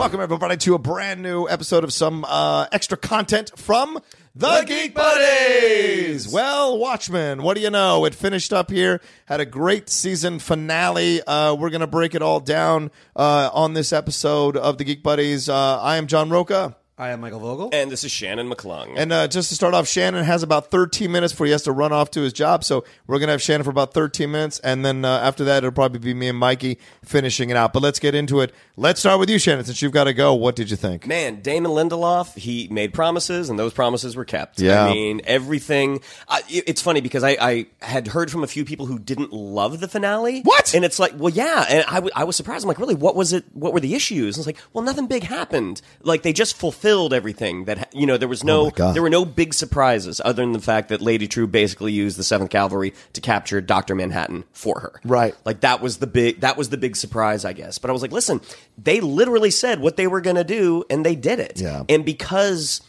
Welcome, everybody, to a brand new episode of some uh, extra content from the, Geek Buddies. Well, Watchmen, what do you know? It finished up here, had a great season finale. Uh, we're going to break it all down uh, on this episode of the Geek Buddies. Uh, I am John Rocha. I am Michael Vogel. And this is Shannon McClung. And uh, just to start off, Shannon has about 13 minutes before he has to run off to his job. So we're going to have Shannon for about 13 minutes. And then uh, after that, it'll probably be me and Mikey finishing it out. But let's get into it. Let's start with you, Shannon, since you've got to go. What did you think? Man, Damon Lindelof, he made promises, and those promises were kept. Yeah. I mean, everything. I, it's funny because I, I had heard from a few people who didn't love the finale. What? And it's like, well, yeah. And I, w- I was surprised. I'm like, really? What was it? What were the issues? And it's like, well, nothing big happened. Like, they just fulfilled everything that, you know, there was Oh no, God. there were no big surprises other than the fact that Lady True basically used the 7th Cavalry to capture Dr. Manhattan for her. Right. Like that was the big that was the big surprise, I guess. But I was like, listen, they literally said what they were going to do, and they did it. Yeah. And because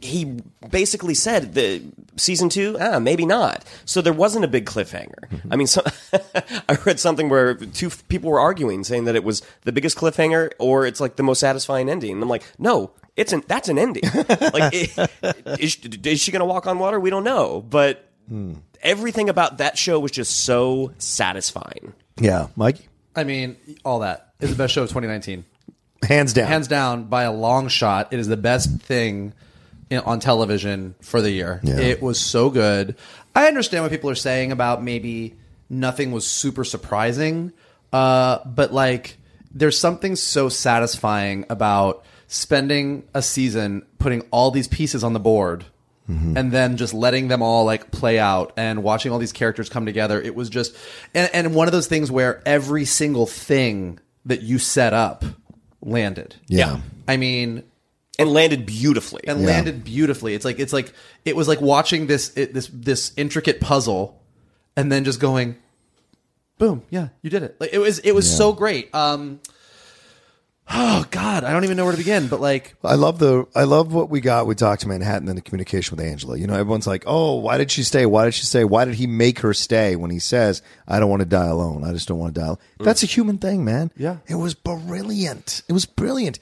he basically said the season two, ah, maybe not. So there wasn't a big cliffhanger. I mean, so, I read something where two f- people were arguing, saying that it was the biggest cliffhanger or it's like the most satisfying ending. And I'm like, no, it's an that's an ending. like, i- is, is she going to walk on water? We don't know, but. Everything about that show was just so satisfying. Yeah, Mike. I mean, all that is the best show of 2019. Hands down. Hands down, by a long shot, it is the best thing in, on television for the year. Yeah. It was so good. I understand what people are saying about maybe nothing was super surprising, uh, but like, there's something so satisfying about spending a season putting all these pieces on the board and then just letting them all like play out and watching all these characters come together. It was just and, and one of those things where every single thing that you set up landed. Yeah. I mean, And landed beautifully. and landed beautifully. It's like it's like it was like watching this it, this this intricate puzzle, and then just going, boom, yeah, you did it. Like it was it was so great. Um, oh God, I don't even know where to begin. But like, I love the I love what we got with Doctor Manhattan and the communication with Angela. You know, everyone's like, "Oh, why did she stay? Why did she stay? Why did he make her stay?" When he says, "I don't want to die alone. I just don't want to die." Alone. That's a human thing, man. Yeah. it was brilliant. It was brilliant.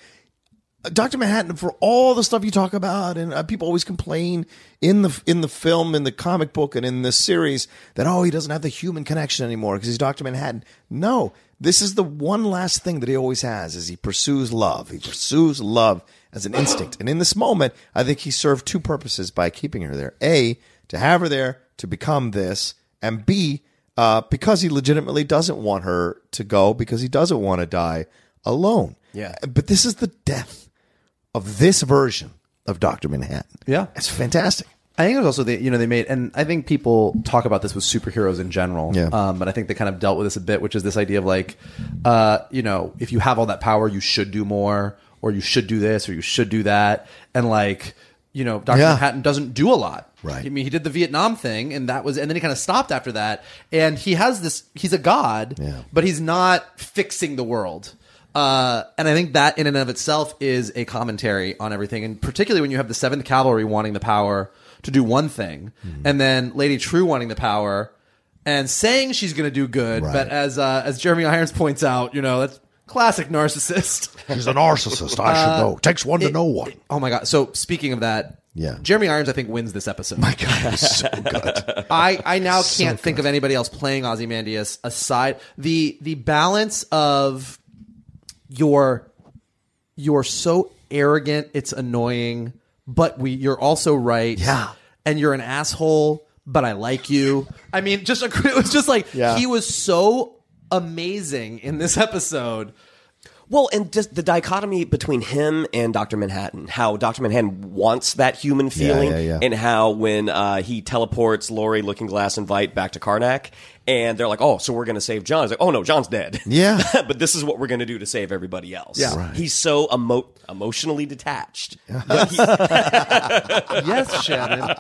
Doctor Manhattan for all the stuff you talk about, and uh, people always complain in the in the film, in the comic book, and in the series that oh he doesn't have the human connection anymore because he's Doctor Manhattan. No, this is the one last thing that he always has is he pursues love. He pursues love as an instinct, and in this moment, I think he served two purposes by keeping her there: a to have her there to become this, and b uh, because he legitimately doesn't want her to go because he doesn't want to die alone. Yeah. but this is the death of this version of Doctor Manhattan. Yeah. it's fantastic. I think it was also the you know they made and I think people talk about this with superheroes in general. Yeah. Um, but I think they kind of dealt with this a bit, which is this idea of like, uh, you know, if you have all that power, you should do more, or you should do this or you should do that, and like you know, Doctor Yeah. Manhattan doesn't do a lot. Right. I mean, he did the Vietnam thing, and that was, and then he kind of stopped after that. And he has this. He's a god, Yeah. but he's not fixing the world. Uh, and I think that in and of itself is a commentary on everything, and particularly when you have the Seventh Cavalry wanting the power to do one thing, Hmm. and then Lady True wanting the power and saying she's going to do good, Right. but as uh, as Jeremy Irons points out, you know that's classic narcissist. He's a narcissist. I should know. Takes one to know one. Oh my god! So speaking of that, Yeah. Jeremy Irons I think wins this episode. My God, he's so good. I, I now can't think of anybody else playing Ozymandias aside the the balance of your you're so arrogant it's annoying but we you're also right Yeah. and you're an asshole but I like you I mean just it was just like Yeah. he was so amazing in this episode Well, and just the dichotomy between him and Doctor Manhattan, how Doctor Manhattan wants that human feeling, yeah, yeah. and how when uh, he teleports Lori, Looking Glass, and Veidt back to Karnak, and they're like, "Oh, so we're going to save John." It's like, "Oh no, John's dead." Yeah. but this is what we're going to do to save everybody else. Yeah. Right. he's so emo- emotionally detached. yes Shannon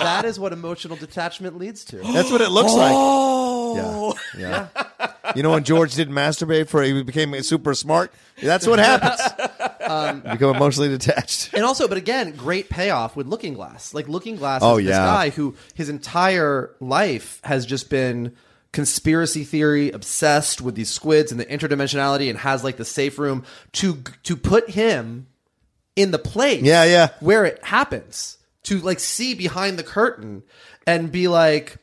that is what emotional detachment leads to That's what it looks like. Oh, Yeah. You know when George didn't masturbate for he became super smart? That's what happens. Um, You become emotionally detached. and also, but again, great payoff with Looking Glass. Like Looking Glass Oh, is this yeah. guy who his entire life has just been conspiracy theory obsessed with these squids and the interdimensionality and has like the safe room to to put him in the place Yeah, yeah. where it happens to like see behind the curtain and be like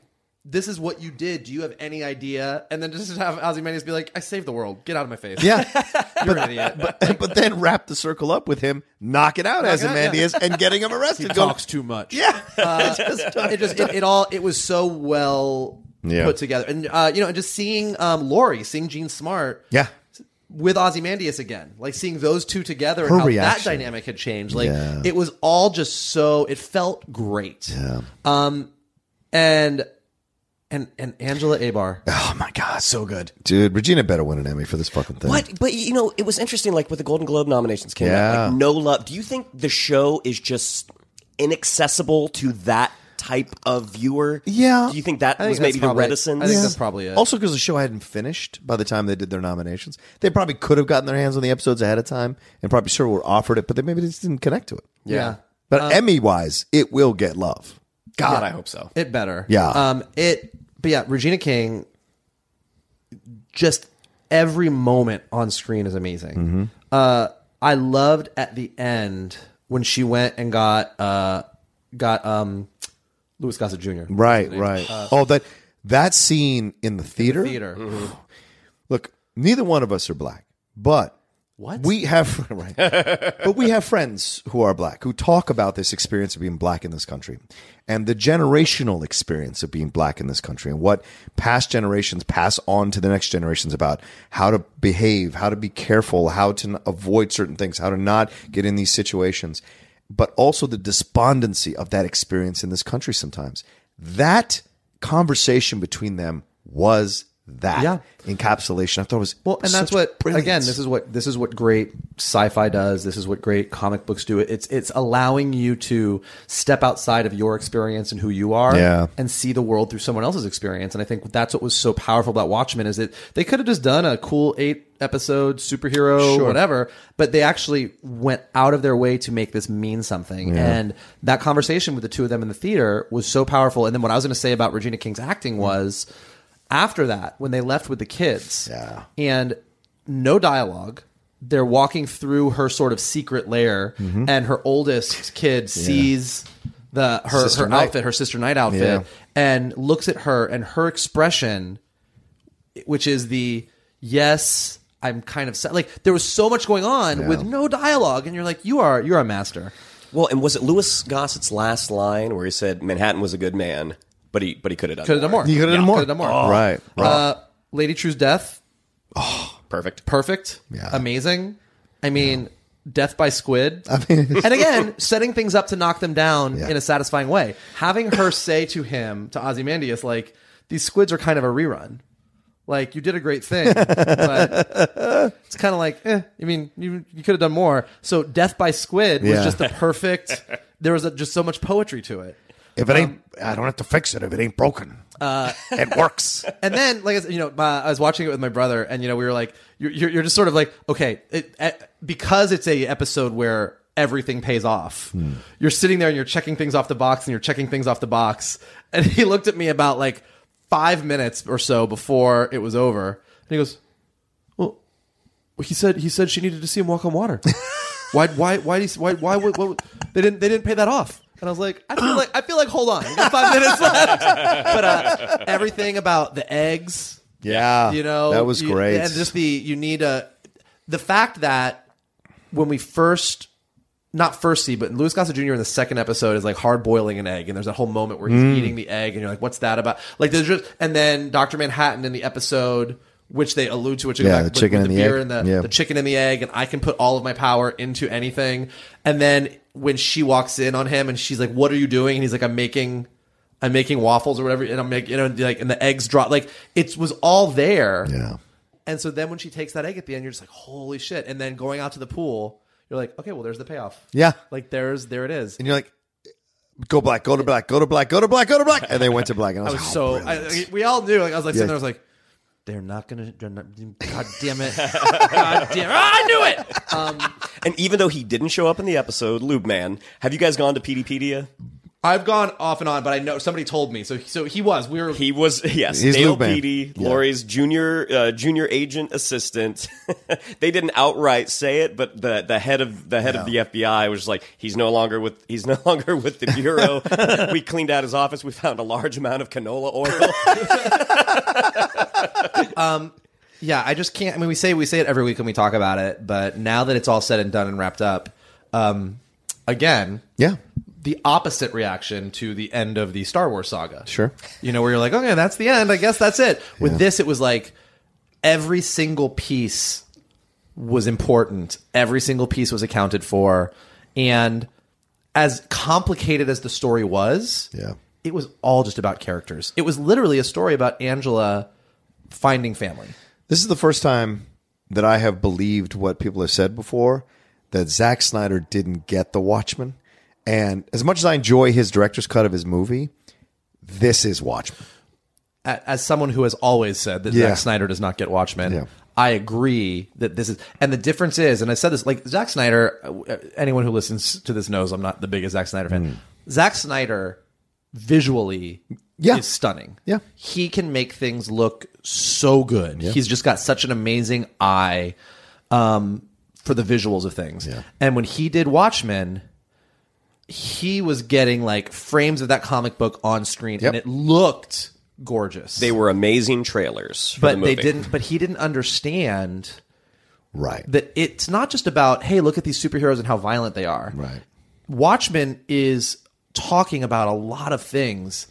this is what you did. Do you have any idea? And then just have Ozymandias be like, "I saved the world. Get out of my face. Yeah. You're an idiot." But, but then wrap the circle up with him, knock it out as it out, Amandius, and getting him arrested. he Going, talks too much. Yeah. it just it, it all it was so well Yeah. put together and uh, you know and just seeing um Lori seeing Jean Smart yeah. with Ozymandias again like seeing those two together and how reaction. that dynamic had changed like Yeah. it was all just so it felt great Yeah. um and and and Angela Abar Oh my God. so good. Dude, Regina better win an Emmy for this fucking thing. But but you know, it was interesting. Like with the Golden Globe nominations came Yeah. out, like no love. Do you think the show is just inaccessible to that type of viewer? Yeah. Do you think that think was that's maybe the reticence? I think that's probably it. Also, because the show hadn't finished by the time they did their nominations, they probably could have gotten their hands on the episodes ahead of time and probably sure were offered it, but they maybe just didn't connect to it. yeah But um, Emmy wise, it will get love. God, I hope so. It better. Yeah. Um. It. But yeah, Regina King. Just every moment on screen is amazing. Mm-hmm. Uh, I loved at the end when she went and got uh got um Louis Gossett Jr. Right, right. oh, that that scene in the theater. Theater. Look, neither one of us are black, but What? we have right. but we have friends who are black who talk about this experience of being black in this country and the generational experience of being black in this country and what past generations pass on to the next generations about how to behave, how to be careful, how to avoid certain things, how to not get in these situations, but also the despondency of that experience in this country sometimes. That conversation between them was that Yeah. encapsulation. I thought it was Well, and that's what brilliance. again. This is what this is what great sci-fi does. This is what great comic books do. It's it's allowing you to step outside of your experience and who you are, Yeah. and see the world through someone else's experience. And I think that's what was so powerful about Watchmen is that they could have just done a cool eight episode superhero Sure. whatever, but they actually went out of their way to make this mean something. And that conversation with the two of them in the theater was so powerful. And then what I was going to say about Regina King's acting mm. was after that when they left with the kids Yeah. and no dialogue. They're walking through her sort of secret lair, Mm-hmm. and her oldest kid sees the her, Sister her outfit, her sister night outfit, Yeah. and looks at her, and her expression, which is the yes, I'm kind of sad. Like there was so much going on with no dialogue, and you're like, you are you're a master. Well, and was it Louis Gossett's last line where he said Manhattan was a good man, but he but he could have done Could have done more. You could have Yeah, done more. Could have done more. Right, right. Uh, Lady True's death, Oh, Perfect. perfect, Yeah. amazing. I mean, death by squid. I mean, and again, setting things up to knock them down Yeah. in a satisfying way. Having her say to him, to Ozymandias, like, these squids are kind of a rerun. Like you did a great thing, but it's kind of like, eh. I mean, you you could have done more. So, Death by Squid was Yeah. just the perfect. There was a, just so much poetry to it. If it ain't, I don't have to fix it. If it ain't broken. Uh, it works. and then like I said, you know my, i was watching it with my brother and you know we were like you're, you're, you're just sort of like okay it, because it's a episode where everything pays off you're sitting there and you're checking things off the box and you're checking things off the box. And he looked at me about like five minutes or so before it was over. And he goes well he said he said she needed to see him walk on water. Why why why did he, why why what, what, they didn't they didn't pay that off and I was like, I feel like I feel like hold on, we got five minutes left. But uh, everything about the eggs, Yeah, you know that was you- great. and just the you need a the fact that when we first not first see but louis gossett jr in the second episode is like hard boiling an egg and there's that whole moment where he's Mm. eating the egg and you're like what's that about like there's just and then dr manhattan in the episode which they allude to which Yeah, back the with- chicken with and the the beer egg. and the, Yeah. the chicken and the egg and i can put all of my power into anything and then when she walks in on him and she's like what are you doing and he's like i'm making i'm making waffles or whatever and i'm making you know like and the eggs drop like it was all there yeah. and so then when she takes that egg at the end, you're just like, holy shit. And then going out to the pool, you're like, okay, well, there's the payoff. Yeah. Like there's there it is. And you're like, go black, go to black, go to black, go to black, go to black. And they went to black. And I I was, was like, so oh, brilliant. I- we all knew. Like I was like Yeah. sitting there, I was like, they're not gonna. They're not, God damn it! God damn! Ah, I knew it. Um, And even though he didn't show up in the episode, Lube Man, have you guys gone to Peteypedia? I've gone off and on, but I know somebody told me. So so he was. We were. He was yes, He's Dale Lube Man. Petey, Yeah. Lori's junior uh, junior agent assistant. they didn't outright say it, but the the head of the head of the FBI was like, he's no longer with he's no longer with the bureau. we cleaned out his office. We found a large amount of canola oil. um. Yeah, I just can't. I mean, we say we say it every week when we talk about it, but now that it's all said and done and wrapped up, um, again, yeah, the opposite reaction to the end of the Star Wars saga. Sure. You know, where you're like, okay, that's the end. I guess that's it. With this, it was like every single piece was important. Every single piece was accounted for. And as complicated as the story was, Yeah. it was all just about characters. It was literally a story about Angela finding family. This is the first time that I have believed what people have said before that Zack Snyder didn't get The Watchmen. And as much as I enjoy his director's cut of his movie, this is Watchmen. As someone who has always said that Yeah. Zack Snyder does not get Watchmen, Yeah. I agree that this is, and the difference is, and I said this, like Zack Snyder. uh, Anyone who listens to this knows I'm not the biggest Zack Snyder fan. Zack Snyder visually Yeah. is stunning. Yeah. he can make things look so good. He's just got such an amazing eye um, for the visuals of things. And when he did Watchmen, he was getting like frames of that comic book on screen, Yep. and it looked gorgeous. they were amazing trailers, for but the movie. they didn't. But he didn't understand Right. that it's not just about hey, look at these superheroes and how violent they are. Right. Watchmen is talking about a lot of things,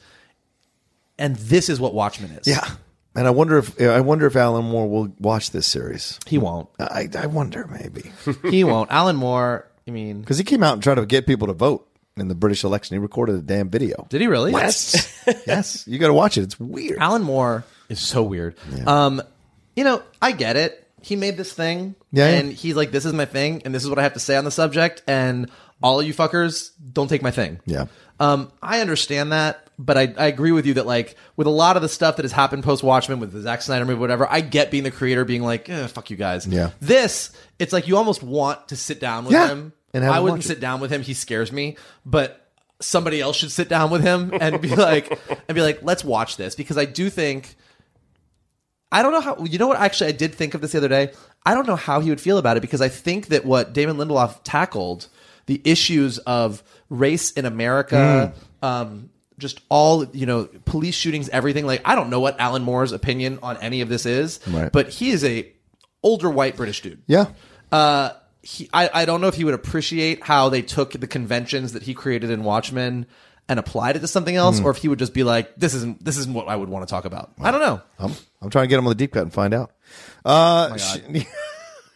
and this is what Watchmen is. Yeah. And I wonder if I wonder if Alan Moore will watch this series. he won't. I, I wonder maybe He won't. Alan Moore. I mean, because he came out and tried to get people to vote in the British election. He recorded a damn video. did he really? Yes, yes. You got to watch it. It's weird. Alan Moore is so weird. Um, you know, I get it. He made this thing, Yeah, yeah. and he's like, "This is my thing, and this is what I have to say on the subject." And all of you fuckers don't take my thing. Yeah. Um, I understand that, but I, I agree with you that like with a lot of the stuff that has happened post Watchmen with the Zack Snyder movie, whatever. I get being the creator, being like, eh, "Fuck you guys." Yeah. This, it's like you almost want to sit down with Yeah, him. And I wouldn't sit down with him. He scares me, but somebody else should sit down with him and be like, and be like, let's watch this because I do think. I don't know how. You know what? Actually, I did think of this the other day. I don't know how he would feel about it because I think that what Damon Lindelof tackled the issues of race in America, um, just all you know, police shootings, everything. Like, I don't know what Alan Moore's opinion on any of this is, Right. but he is a older white British dude. Yeah. Uh, he, I, I don't know if he would appreciate how they took the conventions that he created in Watchmen and applied it to something else, or if he would just be like, "This isn't this isn't what I would want to talk about." I don't know. I'm, I'm trying to get him on the deep cut and find out. Uh, sh-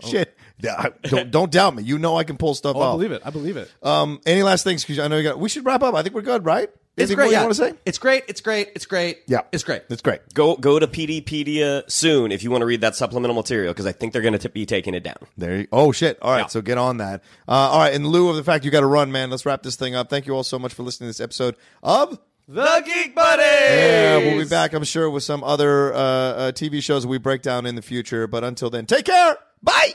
shit. Yeah, I- don't don't doubt me. You know I can pull stuff off. I believe it. I believe it. Um, any last things? Because I know you got. We should wrap up. I think we're good, right? It's great. Yeah. you want to say? It's great. It's great. It's great. Yeah, It's great. It's great. Go go to Peteypedia soon if you want to read that supplemental material because I think they're going to be taking it down. There. You, oh shit! All right, Yeah. so get on that. Uh, all right. In lieu of the fact you got to run, man, let's wrap this thing up. Thank you all so much for listening to this episode of The Geek Buddies. Yeah, we'll be back, I'm sure, with some other uh, uh, TV shows we break down in the future. But until then, take care. Bye.